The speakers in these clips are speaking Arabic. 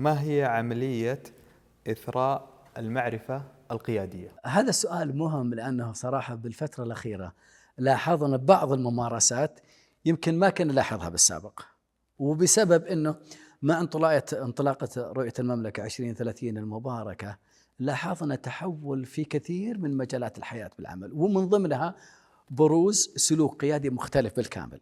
ما هي عملية إثراء المعرفة القيادية؟ هذا السؤال مهم لأنه صراحة بالفترة الأخيرة لاحظنا بعض الممارسات يمكن ما كنا نلاحظها بالسابق وبسبب أنه مع انطلاقة انطلاقة رؤية المملكة 2030 المباركة لاحظنا تحول في كثير من مجالات الحياة بالعمل ومن ضمنها بروز سلوك قيادي مختلف بالكامل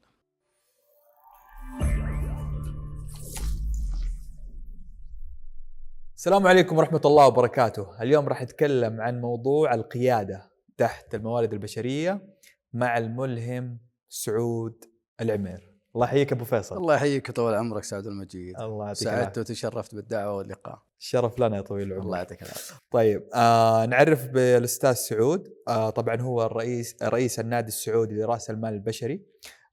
السلام عليكم ورحمة الله وبركاته. اليوم راح نتكلم عن موضوع القيادة تحت الموارد البشرية مع الملهم سعود العمير. الله يحييك أبو فيصل. الله يحييك طول عمرك سعود المجيد. الله يعطيك سعدت وتشرفت بالدعوة واللقاء. الشرف لنا يا طويل العمر. الله يعطيك العافية. طيب آه نعرف بالأستاذ سعود. آه طبعا هو الرئيس رئيس النادي السعودي لرأس المال البشري.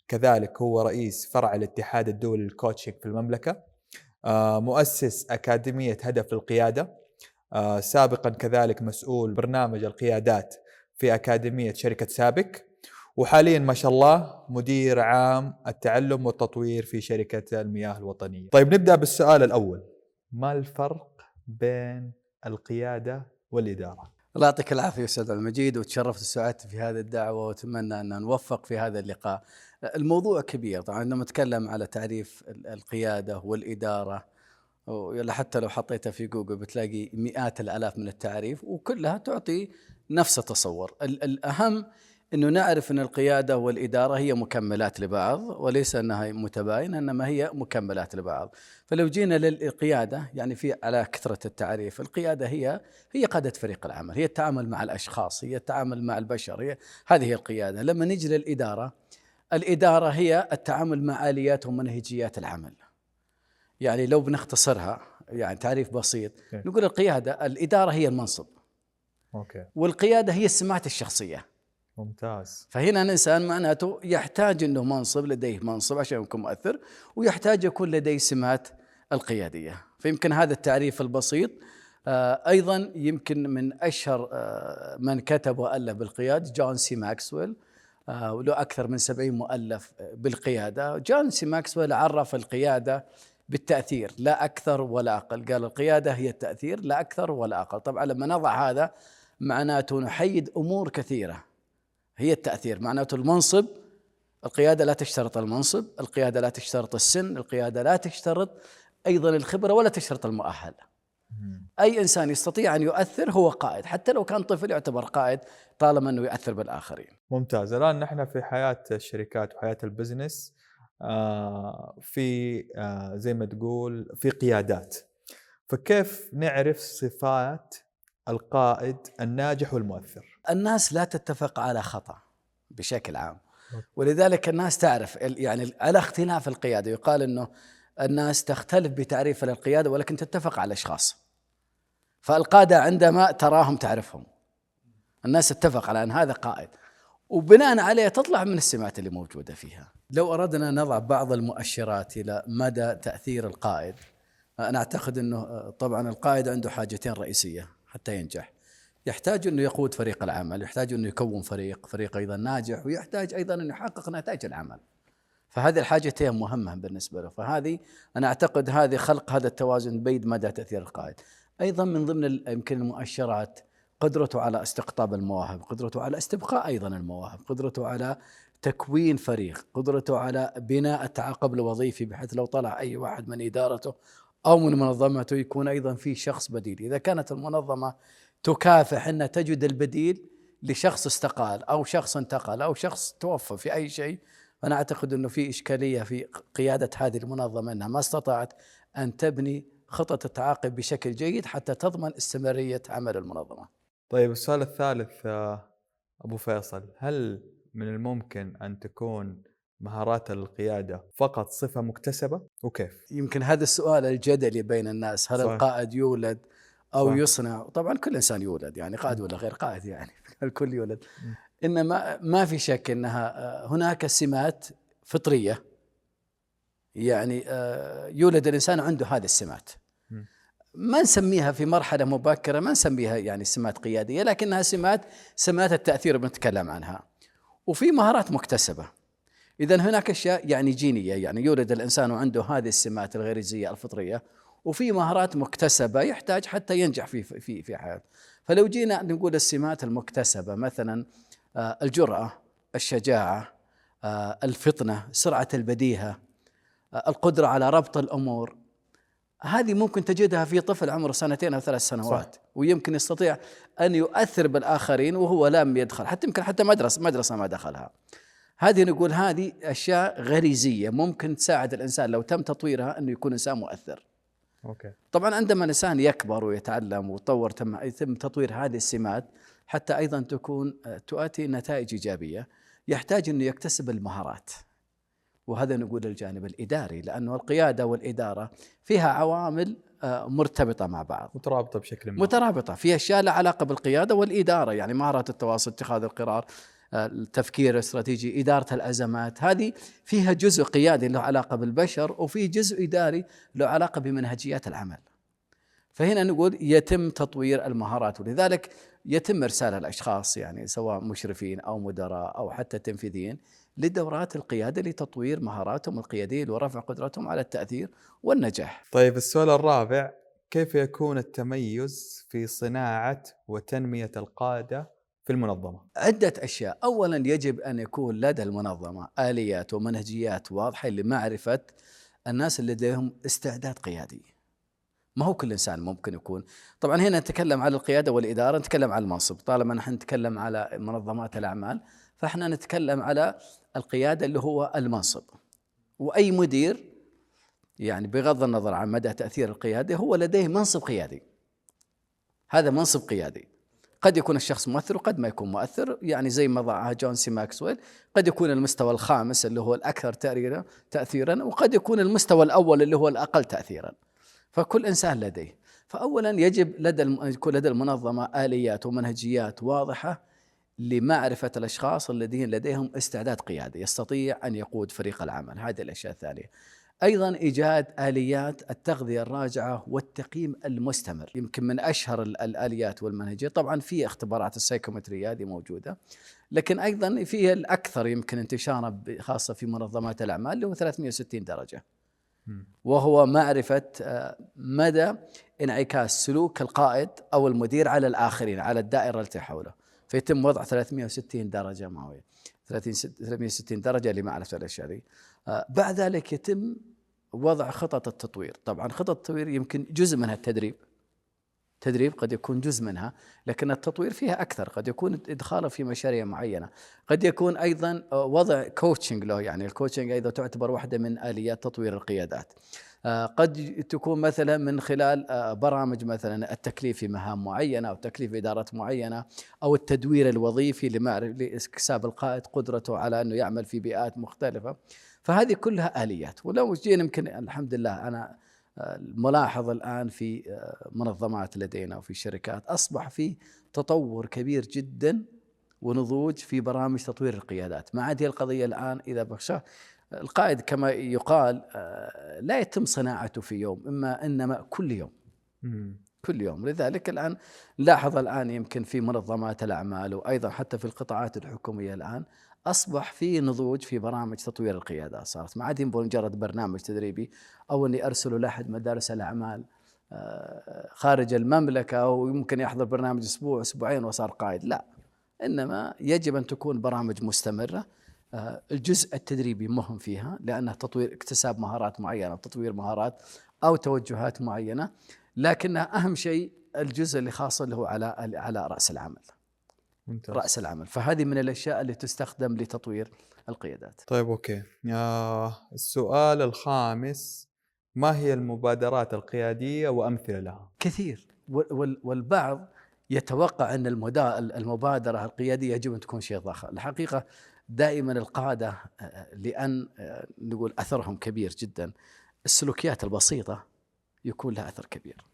كذلك هو رئيس فرع الاتحاد الدولي للكوتشنج في المملكة. مؤسس أكاديمية هدف للقياده آه سابقا كذلك مسؤول برنامج القيادات في أكاديمية شركة سابك وحاليا ما شاء الله مدير عام التعلم والتطوير في شركة المياه الوطنية. طيب نبدأ بالسؤال الأول. ما الفرق بين القيادة والإدارة؟ الله يعطيك العافية أستاذ المجيد وتشرفت وسعدت في هذه الدعوة وأتمنى أن نوفق في هذا اللقاء. الموضوع كبير طبعا لما نتكلم على تعريف القيادة والإدارة حتى لو حطيتها في جوجل بتلاقي مئات الآلاف من التعريف وكلها تعطي نفس التصور. الأهم إنه نعرف إن القيادة والإدارة هي مكملات لبعض وليس أنها متباينه إنما هي مكملات لبعض. فلو جينا للقيادة يعني في على كثرة التعريف القيادة هي هي قادة فريق العمل هي التعامل مع الأشخاص هي التعامل مع البشر هي هذه هي القيادة. لما نجي للإدارة الإدارة هي التعامل مع آليات ومنهجيات العمل. يعني لو بنختصرها يعني تعريف بسيط نقول القيادة الإدارة هي المنصب. Okay. والقيادة هي السمات الشخصية. ممتاز. فهنا الإنسان معناته يحتاج إنه منصب لديه منصب عشان يكون مؤثر ويحتاج يكون لديه سمات القيادية. فيمكن هذا التعريف البسيط آه، أيضا يمكن من أشهر آه، من كتب وألف بالقيادة جون سي ماكسويل. وله أكثر من 70 مؤلف بالقيادة. جون سي ماكسويل عرف القيادة بالتأثير لا أكثر ولا أقل. قال القيادة هي التأثير لا أكثر ولا أقل. طبعا لما نضع هذا معناته نحيد أمور كثيرة. هي التأثير معناته المنصب القيادة لا تشترط المنصب القيادة لا تشترط السن القيادة لا تشترط أيضا الخبرة ولا تشترط المؤهل. أي إنسان يستطيع أن يؤثر هو قائد حتى لو كان طفل يعتبر قائد طالما أنه يؤثر بالآخرين. ممتاز. الآن نحن في حياة الشركات وحياة البزنس آه، في آه، زي ما تقول في قيادات. فكيف نعرف صفات القائد الناجح والمؤثر؟ الناس لا تتفق على خطأ بشكل عام. ولذلك الناس تعرف يعني على اختلاف القيادة. يقال أنه الناس تختلف بتعريف للقيادة ولكن تتفق على الأشخاص فالقادة عندما تراهم تعرفهم. الناس تتفق على أن هذا قائد. وبناء عليه تطلع من السمات اللي موجودة فيها لو أردنا نضع بعض المؤشرات إلى مدى تأثير القائد أنا أعتقد أنه طبعا القائد عنده حاجتين رئيسية حتى ينجح يحتاج أنه يقود فريق العمل، يحتاج أنه يكون فريق، فريق أيضا ناجح، ويحتاج أيضا انه يحقق نتائج العمل. فهذه الحاجتين مهمة بالنسبة له، فهذه أنا أعتقد هذه خلق هذا التوازن بين مدى تأثير القائد. أيضا من ضمن يمكن المؤشرات قدرته على استقطاب المواهب، قدرته على استبقاء أيضا المواهب، قدرته على تكوين فريق، قدرته على بناء التعاقب الوظيفي بحيث لو طلع أي واحد من إدارته أو من منظمته يكون أيضا في شخص بديل، إذا كانت المنظمة تكافح أن تجد البديل لشخص استقال أو شخص انتقل أو شخص توفى في أي شيء أنا أعتقد أنه في إشكالية في قيادة هذه المنظمة أنها ما استطاعت أن تبني خطة التعاقب بشكل جيد حتى تضمن استمرارية عمل المنظمة. طيب السؤال الثالث آه، أبو فيصل هل من الممكن أن تكون مهارات القيادة فقط صفة مكتسبة وكيف؟ يمكن هذا السؤال الجدلي بين الناس هل صحيح. القائد يولد أو صح. يصنع طبعا كل إنسان يولد يعني قائد ولا غير قائد يعني الكل يولد إنما ما في شك إنها آه، هناك سمات فطرية يعني آه، يولد الإنسان عنده هذه السمات ما نسميها في مرحلة مبكرة ما نسميها يعني سمات قيادية لكنها سمات سمات التأثير بنتكلم عنها. وفي مهارات مكتسبة. إذا هناك أشياء يعني جينية يعني يولد الإنسان وعنده هذه السمات الغريزية الفطرية وفي مهارات مكتسبة يحتاج حتى ينجح في في في حياته. فلو جينا نقول السمات المكتسبة مثلا آه، الجرأة الشجاعة آه، الفطنة سرعة البديهة آه، القدرة على ربط الأمور هذه ممكن تجدها في طفل عمره سنتين أو ثلاث سنوات صح. ويمكن يستطيع أن يؤثر بالآخرين وهو لم يدخل حتى يمكن حتى مدرسة مدرسة ما دخلها. هذه نقول هذه أشياء غريزية ممكن تساعد الإنسان لو تم تطويرها أنه يكون إنسان مؤثر. أوكي. طبعا عندما الإنسان يكبر ويتعلم ويطور تم يتم تطوير هذه السمات حتى أيضا تكون تؤتي نتائج إيجابية يحتاج أنه يكتسب المهارات. وهذا نقول الجانب الإداري لأنه القيادة والإدارة فيها عوامل آه، مرتبطة مع بعض. مترابطة بشكل ما. مترابطة. في أشياء لها علاقة بالقيادة والإدارة يعني مهارات التواصل اتخاذ القرار آه، التفكير الاستراتيجي إدارة الأزمات. هذه فيها جزء قيادي له علاقة بالبشر وفي جزء إداري له علاقة بمنهجيات العمل. فهنا نقول يتم تطوير المهارات ولذلك يتم إرسال الأشخاص يعني سواء مشرفين أو مدراء أو حتى تنفيذيين لدورات القيادة لتطوير مهاراتهم القيادية ورفع قدرتهم على التأثير والنجاح. طيب السؤال الرابع كيف يكون التميز في صناعة وتنمية القادة في المنظمة؟ عدة أشياء. أولا يجب أن يكون لدى المنظمة آليات ومنهجيات واضحة لمعرفة الناس اللي لديهم استعداد قيادي. ما هو كل إنسان ممكن يكون. طبعا هنا نتكلم على القيادة والإدارة نتكلم على المنصب. طالما نحن نتكلم على منظمات الأعمال فإحنا نتكلم على القيادة اللي هو المنصب. وأي مدير يعني بغض النظر عن مدى تأثير القيادة هو لديه منصب قيادي. هذا منصب قيادي. قد يكون الشخص مؤثر وقد ما يكون مؤثر. يعني زي ما وضعها جون سي ماكسويل قد يكون المستوى الخامس اللي هو الأكثر تأثيرا وقد يكون المستوى الأول اللي هو الأقل تأثيرا. فكل إنسان لديه. فأولا يجب لدى يكون لدى المنظمة آليات ومنهجيات واضحة لمعرفة الأشخاص الذين لديهم استعداد قيادي يستطيع أن يقود فريق العمل. هذه الأشياء الثانية. أيضا إيجاد آليات التغذية الراجعة والتقييم المستمر. يمكن من أشهر الآليات والمنهجيه طبعا في اختبارات السايكومترية هذه موجودة. لكن أيضا في الأكثر يمكن انتشارا خاصة في منظمات الأعمال اللي هو 360 درجة. وهو معرفة آه، مدى انعكاس سلوك القائد أو المدير على الآخرين على الدائرة التي حوله. فيتم وضع 360 درجة معويه 360 درجة لمعرفة الأشياء دي. آه، بعد ذلك يتم وضع خطط التطوير. طبعا خطط التطوير يمكن جزء منها التدريب. تدريب قد يكون جزء منها لكن التطوير فيها أكثر. قد يكون إدخاله في مشاريع معينة. قد يكون أيضا آه، وضع coaching له يعني ال coaching أيضا تعتبر واحدة من آليات تطوير القيادات. قد تكون مثلا من خلال برامج مثلا التكليف في مهام معينة أو تكليف إدارات معينة أو التدوير الوظيفي لاكتساب القائد قدرته على أنه يعمل في بيئات مختلفة. فهذه كلها آليات. ولو جينا يمكن الحمد لله أنا آه، ملاحظ الآن في آه، منظمات لدينا وفي شركات أصبح في تطور كبير جدا ونضوج في برامج تطوير القيادات، ما عاد هي القضية الآن إذا بخشى القائد كما يقال آه، لا يتم صناعته في يوم إما إنما كل يوم. كل يوم. لذلك الآن لاحظ الآن يمكن في منظمات الأعمال وأيضا حتى في القطاعات الحكومية الآن أصبح في نضوج في برامج تطوير القيادات صارت ما عاد مجرد برنامج تدريبي أو أني ارسله لأحد مدارس الأعمال آه، خارج المملكة ويمكن يحضر برنامج أسبوع أسبوعين وصار قائد. لا. إنما يجب أن تكون برامج مستمرة الجزء التدريبي مهم فيها لأنه تطوير اكتساب مهارات معينة تطوير مهارات أو توجهات معينة لكنها أهم شيء الجزء اللي خاص اللي هو على على رأس العمل. ممتاز. رأس العمل. فهذه من الأشياء اللي تستخدم لتطوير القيادات. طيب أوكي. السؤال الخامس ما هي المبادرات القيادية وأمثلة لها؟ كثير. والبعض يتوقع أن المبادرة القيادية يجب أن تكون شيء ضخم. الحقيقة دائما القادة لأن نقول أثرهم كبير جدا. السلوكيات البسيطة يكون لها أثر كبير.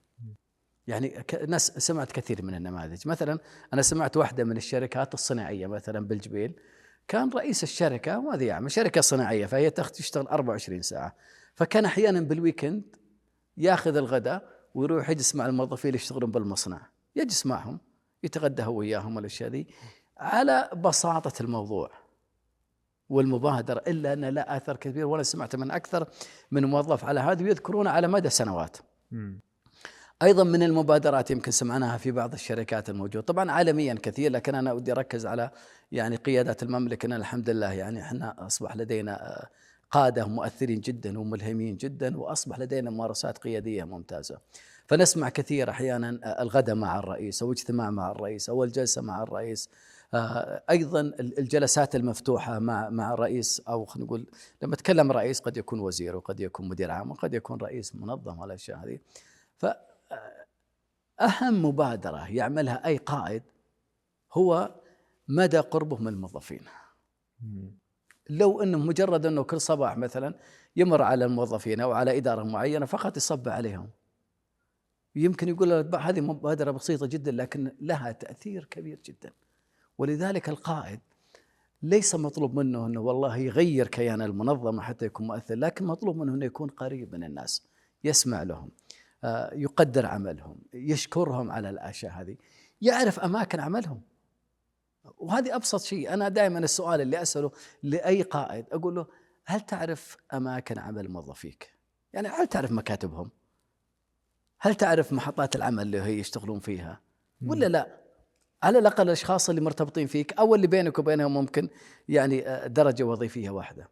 يعني ناس سمعت كثير من النماذج. مثلا أنا سمعت واحدة من الشركات الصناعية مثلا بالجبيل. كان رئيس الشركة ماذا يعمل شركة صناعية فهي تشتغل 24 ساعة. فكان أحيانا بالويكند ياخذ الغداء ويروح يجلس مع الموظفين اللي يشتغلون بالمصنع. يجلس معهم يتغدى هو وياهم الاشياء ذي. على بساطة الموضوع. والمبادرة إلا أن لا اثر كبير وأنا سمعت من أكثر من موظف على هذا ويذكرون على مدى سنوات. أيضا من المبادرات يمكن سمعناها في بعض الشركات الموجودة. طبعا عالميا كثير لكن أنا ودي أركز على يعني قيادات المملكة إن الحمد لله يعني إحنا أصبح لدينا قادة مؤثرين جدا وملهمين جدا وأصبح لدينا ممارسات قيادية ممتازة. فنسمع كثير أحيانا الغداء مع الرئيس أو اجتماع مع الرئيس أو الجلسة مع الرئيس. أيضا الجلسات المفتوحة مع مع الرئيس أو خلينا نقول لما تكلم رئيس قد يكون وزير وقد يكون مدير عام وقد يكون رئيس منظمه والأشياء هذه. ف أهم مبادرة يعملها أي قائد هو مدى قربه من الموظفين لو أنه مجرد أنه كل صباح مثلا يمر على الموظفين أو على إدارة معينة فقط يصب عليهم. يمكن يقول هذه مبادرة بسيطة جدا لكن لها تأثير كبير جدا. ولذلك القائد ليس مطلوب منه أنه والله يغير كيان المنظمة حتى يكون مؤثر، لكن مطلوب منه أنه يكون قريب من الناس، يسمع لهم، آه، يقدر عملهم يشكرهم على الأشياء هذه يعرف أماكن عملهم. وهذه أبسط شيء. أنا دائما السؤال اللي أسأله لأي قائد أقول له هل تعرف أماكن عمل موظفيك؟ يعني هل تعرف مكاتبهم؟ هل تعرف محطات العمل اللي هي يشتغلون فيها؟ ولا لا؟ على الأقل الأشخاص اللي مرتبطين فيك أو اللي بينك وبينهم ممكن يعني آه، درجة وظيفية واحدة.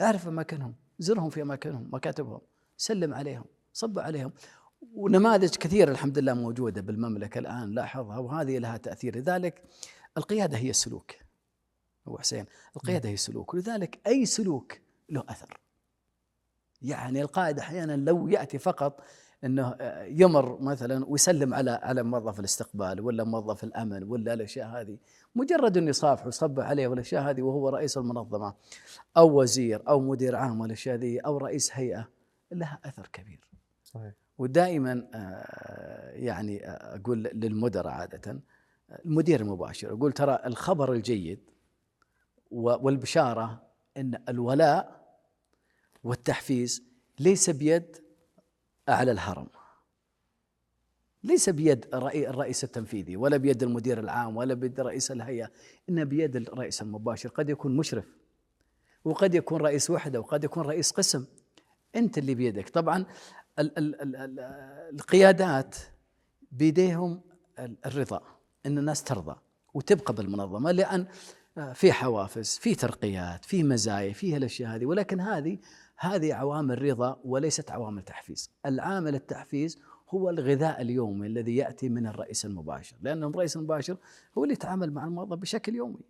اعرف أماكنهم زرهم في أماكنهم مكاتبهم سلم عليهم صب عليهم. ونماذج كثيرة الحمد لله موجودة بالمملكة الآن لاحظها وهذه لها تأثير. لذلك القيادة هي السلوك. أبو حسين القيادة هي السلوك. ولذلك أي سلوك له أثر. يعني القائد أحيانا لو يأتي فقط إنه يمر مثلا ويسلم على على موظف الاستقبال ولا موظف الأمن ولا الأشياء هذه. مجرد إنه يصافح ويصبح عليه والأشياء هذه وهو رئيس المنظمة أو وزير أو مدير عام والأشياء هذه أو رئيس هيئة لها أثر كبير. صحيح. ودائما آه، يعني آه، أقول للمدراء عادة المدير المباشر أقول ترى الخبر الجيد والبشارة إن الولاء والتحفيز ليس بيد اعلى الهرم. ليس بيد الرئيس التنفيذي ولا بيد المدير العام ولا بيد رئيس الهيئة إنه بيد الرئيس المباشر. قد يكون مشرف وقد يكون رئيس وحدة وقد يكون رئيس قسم. أنت اللي بيدك. طبعا ال ال ال ال القيادات بيديهم الرضا إن الناس ترضى وتبقى بالمنظمة لأن في حوافز في ترقيات في مزايا في الاشياء هذه ولكن هذه هذه عوامل رضا وليست عوامل تحفيز. العامل التحفيز هو الغذاء اليومي الذي يأتي من الرئيس المباشر لأن الرئيس المباشر هو اللي يتعامل مع الموظف بشكل يومي.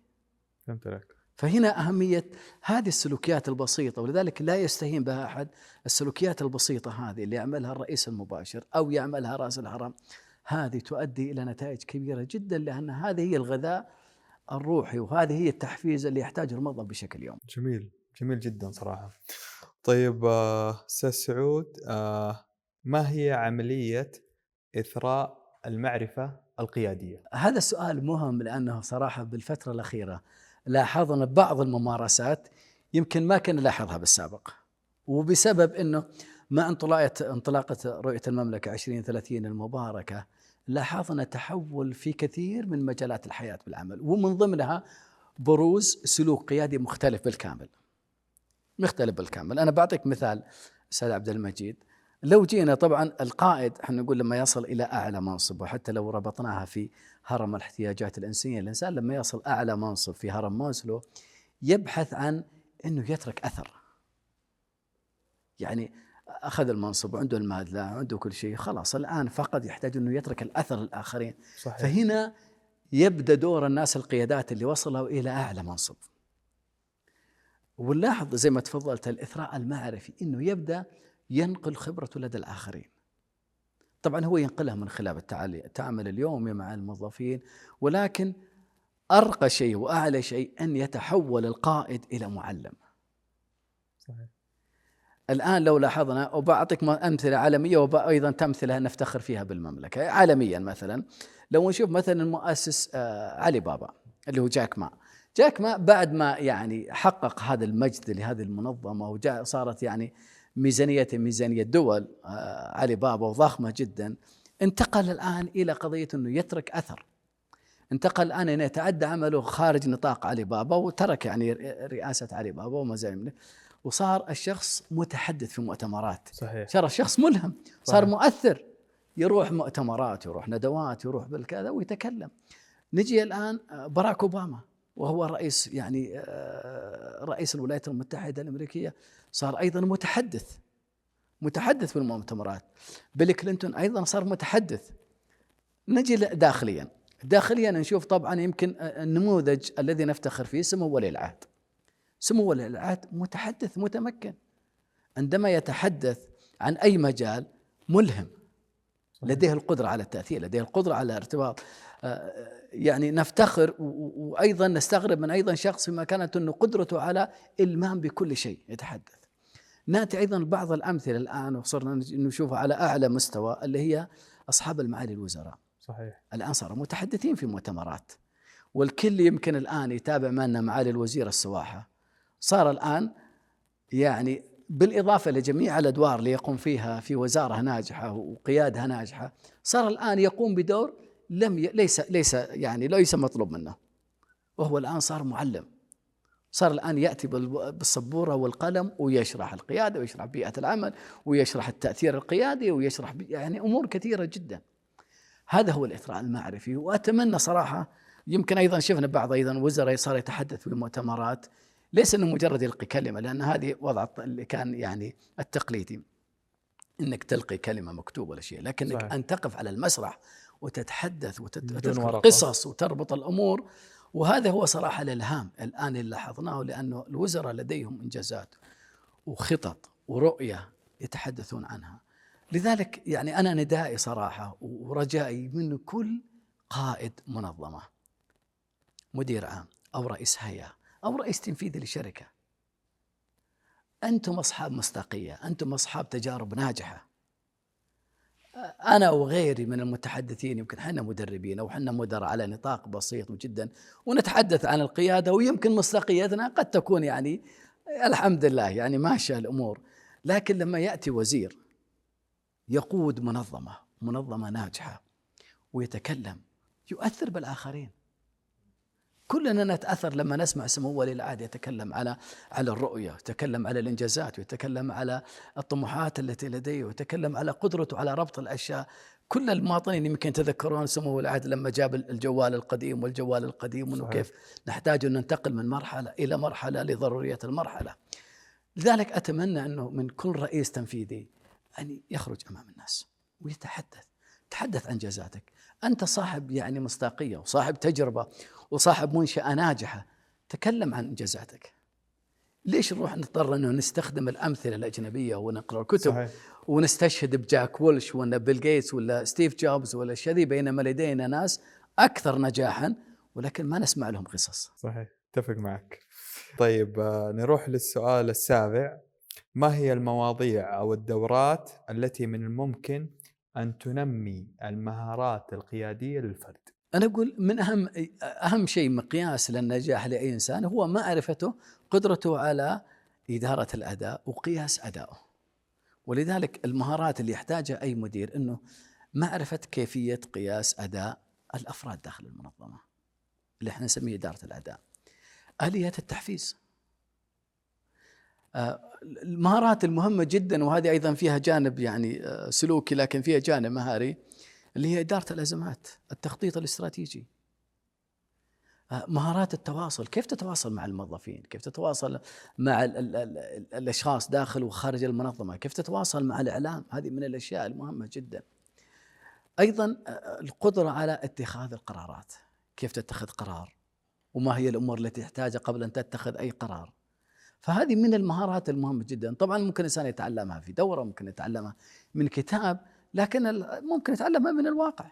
فهمت لك فهنا أهمية هذه السلوكيات البسيطة ولذلك لا يستهين بها أحد السلوكيات البسيطة هذه اللي يعملها الرئيس المباشر أو يعملها رأس الحرم هذه تؤدي إلى نتائج كبيرة جدا لأن هذه هي الغذاء الروحي وهذه هي التحفيز اللي يحتاجه الموظف بشكل يومي جميل جميل جدا صراحة طيب آه، أستاذ سعود آه، ما هي عملية إثراء المعرفة القيادية؟ هذا السؤال مهم لأنه صراحة بالفترة الأخيرة لاحظنا بعض الممارسات يمكن ما كنا نلاحظها بالسابق وبسبب إنه مع انطلاقة انطلاقة رؤية المملكة 2030 المباركة لاحظنا تحول في كثير من مجالات الحياة بالعمل ومن ضمنها بروز سلوك قيادي مختلف بالكامل. مختلف بالكامل. أنا بعطيك مثال أستاذ عبد المجيد. لو جينا طبعا القائد إحنا نقول لما يصل إلى أعلى منصب وحتى لو ربطناها في هرم الاحتياجات الإنسانية الإنسان لما يصل أعلى منصب في هرم ماسلو يبحث عن إنه يترك أثر. يعني أخذ المنصب وعنده المادة عنده كل شيء خلاص الآن فقط يحتاج إنه يترك الأثر للاخرين صحيح. فهنا يبدأ دور الناس القيادات اللي وصلوا إلى أعلى منصب ونلاحظ زي ما تفضلت الإثراء المعرفي إنه يبدأ ينقل خبرته لدى الآخرين طبعا هو ينقلها من خلال التعامل اليومي مع الموظفين ولكن أرقى شيء وأعلى شيء أن يتحول القائد إلى معلم صحيح. الآن لو لاحظنا وبعطيك أمثلة عالمية وأيضا تمثلة نفتخر فيها بالمملكة. عالميا مثلا لو نشوف مثلا المؤسس آه، علي بابا اللي هو جاك ما. جاك ما بعد ما يعني حقق هذا المجد لهذه المنظمة وجاء صارت يعني ميزانية ميزانية دول آه، علي بابا وضخمة جدا انتقل الآن إلى قضية أنه يترك أثر. انتقل الآن أن يتعدى عمله خارج نطاق علي بابا وترك يعني رئاسة علي بابا وما زال وصار الشخص متحدث في مؤتمرات. صحيح. صار الشخص ملهم صار صحيح. مؤثر. يروح مؤتمرات يروح ندوات يروح بالكذا ويتكلم. نجي الآن آه، باراك أوباما وهو رئيس يعني آه، رئيس الولايات المتحدة الأمريكية صار أيضا متحدث. متحدث في المؤتمرات بيل كلينتون أيضا صار متحدث. نجي داخليا. داخليا نشوف طبعا يمكن النموذج الذي نفتخر فيه سمو ولي العهد. سمو ولي العهد متحدث متمكن. عندما يتحدث عن أي مجال ملهم. لديه القدرة على التأثير لديه القدرة على ارتباط. يعني نفتخر وأيضا نستغرب من أيضا شخص فيما كانت إنه قدرته على إلمام بكل شيء يتحدث. نأتي أيضا بعض الأمثلة الآن وصرنا نشوفها على أعلى مستوى اللي هي أصحاب المعالي الوزراء. صحيح. الآن صاروا متحدثين في مؤتمرات والكل يمكن الآن يتابع معنا معالي الوزير السواحة. صار الآن يعني بالإضافة لجميع الأدوار اللي يقوم فيها في وزارة ناجحة وقياده ناجحة صار الآن يقوم بدور لم ي... ليس ليس يعني ليس مطلوب منه. وهو الآن صار معلم. صار الآن يأتي بالسبوره والقلم ويشرح القيادة ويشرح بيئة العمل ويشرح التأثير القيادي ويشرح يعني أمور كثيرة جدا. هذا هو الإثراء المعرفي. وأتمنى صراحة يمكن أيضا شفنا بعض أيضا وزراء صار يتحدث في المؤتمرات ليس إنه مجرد يلقي كلمة لأن هذه وضع اللي كان يعني التقليدي إنك تلقي كلمة مكتوبة ولا شيء لكنك صحيح. أن تقف على المسرح وتتحدث وتذكر قصص وتربط الأمور. وهذا هو صراحة الإلهام الآن اللي لاحظناه لأنه الوزراء لديهم إنجازات وخطط ورؤية يتحدثون عنها. لذلك يعني أنا ندائي صراحة ورجائي من كل قائد منظمة مدير عام أو رئيس هيئة أو رئيس تنفيذي لشركة. أنتم أصحاب مصداقية أنتم أصحاب تجارب ناجحة. أنا وغيري من المتحدثين يمكن إحنا مدربين أو إحنا مدراء على نطاق بسيط جدا ونتحدث عن القيادة ويمكن مصداقيتنا قد تكون يعني الحمد لله يعني ماشية الأمور. لكن لما يأتي وزير يقود منظمة منظمة ناجحة ويتكلم يؤثر بالآخرين. كلنا نتأثر لما نسمع سمو ولي العهد يتكلم على على الرؤية، يتكلم على الإنجازات، ويتكلم على الطموحات التي لديه، ويتكلم على قدرته على ربط الأشياء، كل المواطنين يمكن يتذكرون سمو ولي العهد لما جاب الجوال القديم والجوال القديم وانه كيف نحتاج أن ننتقل من مرحلة إلى مرحلة لضرورية المرحلة. لذلك أتمنى أنه من كل رئيس تنفيذي أن يخرج أمام الناس ويتحدث، تحدث عن إنجازاتك، أنت صاحب يعني مصداقية وصاحب تجربة وصاحب منشأة ناجحة تكلم عن إنجازاتك ليش نروح نضطر إنه نستخدم الأمثلة الأجنبية ونقرأ الكتب صحيح. ونستشهد بجاك وولش ولا بيل جيتس ولا ستيف جوبز ولا الشذي بينما لدينا ناس أكثر نجاحا ولكن ما نسمع لهم قصص. صحيح أتفق معك. طيب آه، نروح للسؤال السابع ما هي المواضيع أو الدورات التي من الممكن أن تنمي المهارات القيادية للفرد؟ أنا أقول من أهم أهم شيء مقياس للنجاح لأي إنسان هو معرفته قدرته على إدارة الأداء وقياس أدائه ولذلك المهارات اللي يحتاجها أي مدير أنه معرفة كيفية قياس أداء الأفراد داخل المنظمة اللي إحنا نسميه إدارة الأداء. آليات التحفيز. آه، المهارات المهمة جدا وهذه أيضا فيها جانب يعني آه، سلوكي لكن فيها جانب مهاري. اللي هي إدارة الأزمات التخطيط الاستراتيجي. آه، مهارات التواصل. كيف تتواصل مع الموظفين؟ كيف تتواصل مع ال ال ال الأشخاص داخل وخارج المنظمة؟ كيف تتواصل مع الإعلام؟ هذه من الأشياء المهمة جدا. أيضا آه، القدرة على اتخاذ القرارات. كيف تتخذ قرار؟ وما هي الأمور التي تحتاجها قبل أن تتخذ أي قرار؟ فهذه من المهارات المهمة جدا. طبعا ممكن الإنسان يتعلمها في دورة ممكن يتعلمها من كتاب. لكن ممكن يتعلمها من الواقع.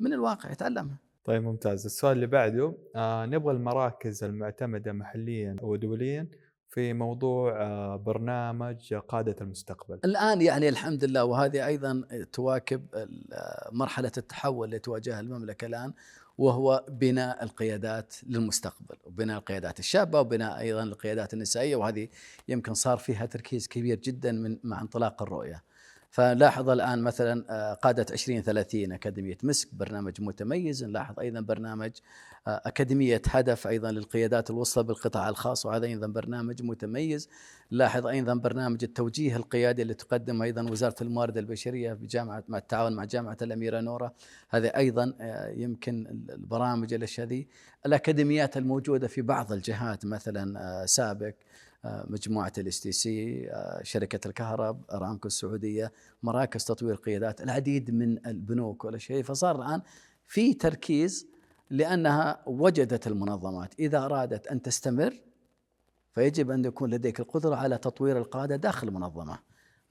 من الواقع يتعلمها. طيب ممتاز. السؤال اللي بعده آه نبغى المراكز المعتمدة محليا ودوليا في موضوع آه برنامج قادة المستقبل. الآن يعني الحمد لله وهذه أيضا تواكب مرحلة التحول اللي تواجهها المملكة الآن وهو بناء القيادات للمستقبل وبناء القيادات الشابة وبناء أيضا القيادات النسائية وهذه يمكن صار فيها تركيز كبير جدا من مع انطلاق الرؤية. فلاحظ الآن مثلا آه، قادة 2030 أكاديمية مسك برنامج متميز. نلاحظ أيضا برنامج آه، أكاديمية هدف أيضا للقيادات الوسطى بالقطاع الخاص وهذا أيضا برنامج متميز. لاحظ أيضا برنامج التوجيه القيادي اللي تقدم أيضا وزارة الموارد البشرية بجامعة مع التعاون مع جامعة الأميرة نوره هذه أيضا آه، يمكن البرامج الاشياء الأكاديميات الموجودة في بعض الجهات مثلا سابق مجموعة الاس تي سي شركة الكهرباء أرامكو السعودية مراكز تطوير القيادات العديد من البنوك والاشياء فصار الآن في تركيز لأنها وجدت المنظمات. إذا أرادت أن تستمر فيجب أن يكون لديك القدرة على تطوير القادة داخل المنظمة.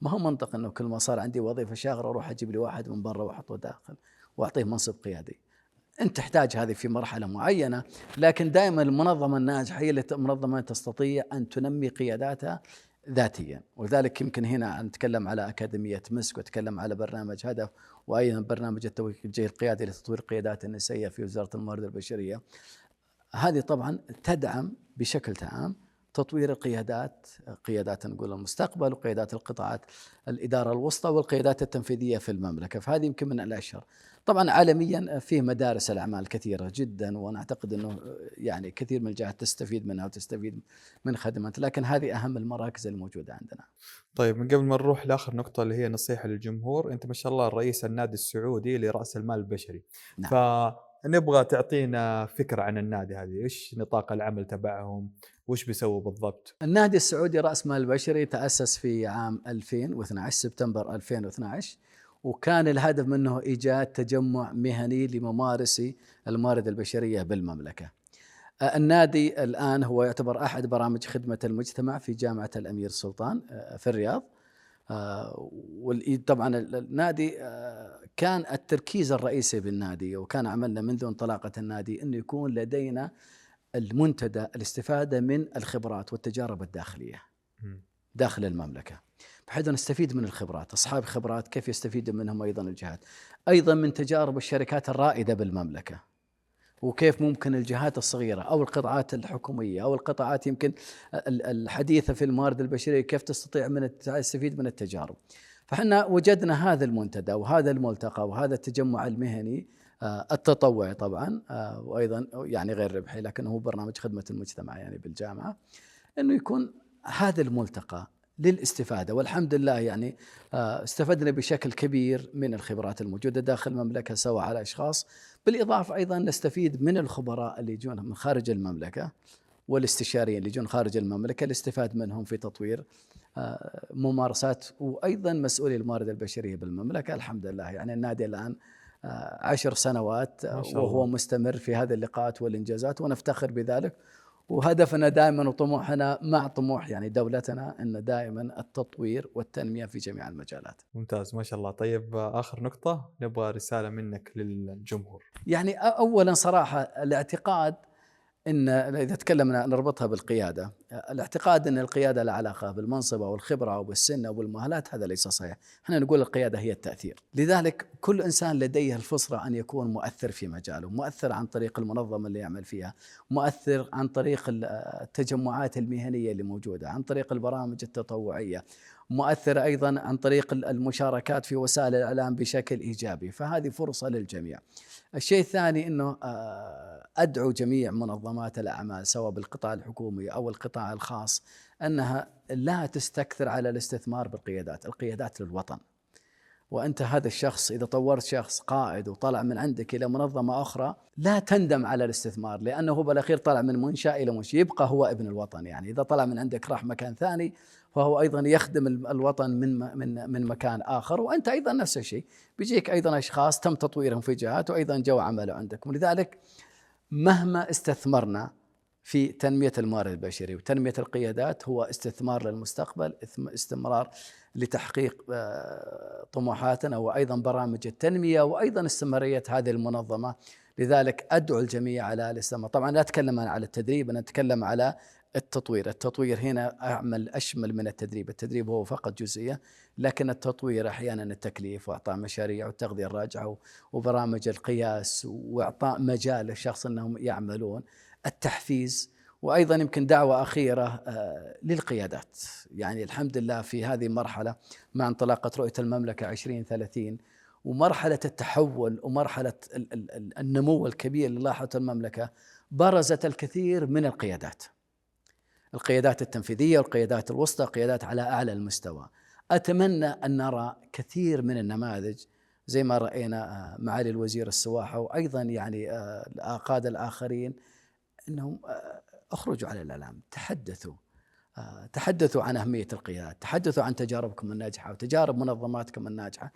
ما هو منطق أنه كل ما صار عندي وظيفة شاغرة أروح أجيب لي واحد من برا وأحطه داخل وأعطيه منصب قيادي. انت تحتاج هذه في مرحلة معينة لكن دائما المنظمة الناجحة هي المنظمة تستطيع أن تنمي قياداتها ذاتيا. ولذلك يمكن هنا نتكلم على أكاديمية مسك وتكلم على برنامج هدف وأيضا برنامج التوجيه القيادي لتطوير القيادات النسائية في وزارة الموارد البشرية. هذه طبعا تدعم بشكل عام تطوير القيادات قيادات نقول المستقبل وقيادات القطاعات الإدارة الوسطى والقيادات التنفيذية في المملكة. فهذه يمكن من الأشهر. طبعا عالميا في مدارس الأعمال كثيرة جدا وأنا أعتقد أنه يعني كثير من الجهات تستفيد منها وتستفيد من خدمات لكن هذه أهم المراكز الموجودة عندنا. طيب من قبل ما نروح لآخر نقطة اللي هي نصيحة للجمهور أنت ما شاء الله الرئيس النادي السعودي لرأس المال البشري. نعم. فنبغى تعطينا فكرة عن النادي هذه. إيش نطاق العمل تبعهم؟ وش بيسووا بالضبط؟ النادي السعودي رأس مال بشري تأسس في عام 2012 سبتمبر 2012 وكان الهدف منه إيجاد تجمع مهني لممارسي الموارد البشرية بالمملكة آه، النادي الآن هو يعتبر أحد برامج خدمة المجتمع في جامعة الأمير سلطان آه، في الرياض آه، طبعا النادي كان التركيز الرئيسي بالنادي وكان عملنا منذ انطلاقة النادي أنه يكون لدينا المنتدى الاستفادة من الخبرات والتجارب الداخلية داخل المملكة بحيث نستفيد من الخبرات. أصحاب خبرات كيف يستفيد منهم أيضا الجهات؟ أيضا من تجارب الشركات الرائدة بالمملكة وكيف ممكن الجهات الصغيرة أو القطاعات الحكومية أو القطاعات يمكن الحديثة في الموارد البشرية كيف تستطيع من تستفيد من التجارب. فحنا وجدنا هذا المنتدى وهذا الملتقى وهذا التجمع المهني التطوعي طبعا آه، وأيضا يعني غير ربحي لكنه هو برنامج خدمة المجتمع يعني بالجامعة إنه يكون هذا الملتقى للاستفادة. والحمد لله يعني آه، استفدنا بشكل كبير من الخبرات الموجودة داخل المملكة سواء على أشخاص. بالإضافة أيضا نستفيد من الخبراء اللي يجون من خارج المملكة والاستشاريين اللي يجون خارج المملكة الاستفاد منهم في تطوير ممارسات وأيضا مسؤولي الموارد البشرية بالمملكة. الحمد لله يعني النادي الآن عشر سنوات وهو مستمر في هذه اللقاءات والإنجازات ونفتخر بذلك وهدفنا دائما وطموحنا مع طموح يعني دولتنا إن دائما التطوير والتنمية في جميع المجالات. ممتاز ما شاء الله، طيب آخر نقطة نبغى رسالة منك للجمهور. يعني اولا صراحة الاعتقاد إن إذا تكلمنا نربطها بالقيادة، الاعتقاد إن القيادة لها علاقة بالمنصب أو الخبره أو بالسن أو بالمؤهلات هذا ليس صحيح، إحنا نقول القيادة هي التأثير، لذلك كل إنسان لديه الفطره أن يكون مؤثر في مجاله، مؤثر عن طريق المنظمة اللي يعمل فيها، مؤثر عن طريق التجمعات المهنية اللي موجودة، عن طريق البرامج التطوعية، مؤثر أيضا عن طريق المشاركات في وسائل الإعلام بشكل إيجابي، فهذه فرصة للجميع. الشيء الثاني إنه آه، أدعو جميع منظمات الأعمال سواء بالقطاع الحكومي أو القطاع الخاص أنها لا تستكثر على الاستثمار بالقيادات، القيادات للوطن. وأنت هذا الشخص إذا طورت شخص قائد وطلع من عندك إلى منظمة أخرى لا تندم على الاستثمار لأنه بالأخير طلع من منشأ إلى منشأ يبقى هو ابن الوطن يعني إذا طلع من عندك راح مكان ثاني فهو أيضا يخدم الوطن من من من مكان آخر وأنت أيضا نفس الشيء. بيجيك أيضا أشخاص تم تطويرهم في جهات وأيضا جو عملوا عندكم لذلك مهما استثمرنا في تنمية الموارد البشري وتنمية القيادات هو استثمار للمستقبل استمرار لتحقيق آه، طموحاتنا وأيضا برامج التنمية وأيضا استمرارية هذه المنظمة. لذلك أدعو الجميع على الاستمرار. طبعا لا أتكلم على التدريب أنا أتكلم على التطوير. التطوير هنا أعمل أشمل من التدريب. التدريب هو فقط جزئية لكن التطوير أحيانا التكليف وإعطاء مشاريع والتغذية الراجعة وبرامج القياس وإعطاء مجال للشخص أنهم يعملون. التحفيز وأيضا يمكن دعوة أخيرة آه، للقيادات. يعني الحمد لله في هذه المرحله مع انطلاقة رؤية المملكة 2030 ومرحلة التحول ومرحلة النمو الكبير اللي لاحظته المملكة برزت الكثير من القيادات. القيادات التنفيذية والقيادات الوسطى قيادات على أعلى المستوى أتمنى أن نرى كثير من النماذج زي ما رأينا آه، معالي الوزير السواحة وأيضا يعني القاده الآخرين إنهم اخرجوا على الاعلام تحدثوا آه، تحدثوا عن أهمية القيادة، تحدثوا عن تجاربكم الناجحة وتجارب منظماتكم الناجحة.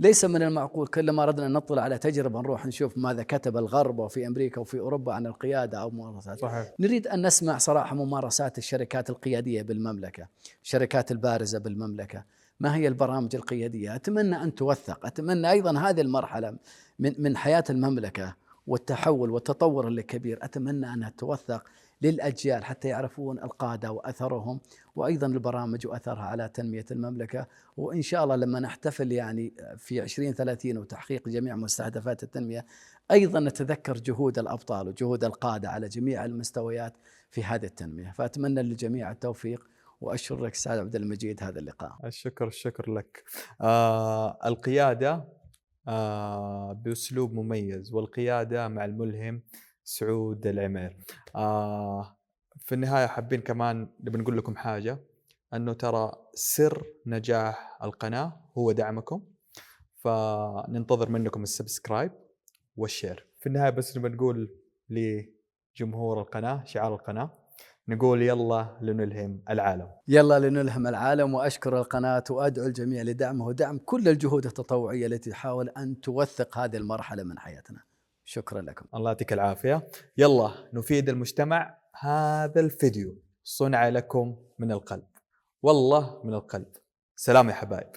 ليس من المعقول كلما أردنا نطلع على تجربة نروح نشوف ماذا كتب الغرب وفي أمريكا وفي أوروبا عن القيادة أو ممارسات صحيح. نريد أن نسمع صراحة ممارسات الشركات القيادية بالمملكة، الشركات البارزة بالمملكة، ما هي البرامج القيادية؟ أتمنى أن توثق، أتمنى أيضا هذه المرحلة من من حياة المملكة والتحول والتطور الكبير أتمنى انها توثق للأجيال حتى يعرفون القادة وأثرهم وأيضا البرامج وأثرها على تنمية المملكة وإن شاء الله لما نحتفل يعني في 2030 وتحقيق جميع مستهدفات التنمية أيضا نتذكر جهود الأبطال وجهود القادة على جميع المستويات في هذه التنمية فأتمنى للجميع التوفيق واشكرك أستاذ عبد المجيد هذا اللقاء. الشكر الشكر لك. آه القيادة آه بأسلوب مميز والقيادة مع الملهم سعود العمير آه في النهاية حابين كمان نبي نقول لكم حاجة أنه ترى سر نجاح القناة هو دعمكم فننتظر منكم السبسكرايب والشير. في النهاية بس نبي نقول لجمهور القناة شعار القناة نقول يلا لنلهم العالم. يلا لنلهم العالم وأشكر القناة وأدعو الجميع لدعمه ودعم كل الجهود التطوعية التي تحاول أن توثق هذه المرحلة من حياتنا. شكرا لكم. الله يعطيك العافية. يلا نفيد المجتمع. هذا الفيديو صنع لكم من القلب. والله من القلب. سلام يا حبايب.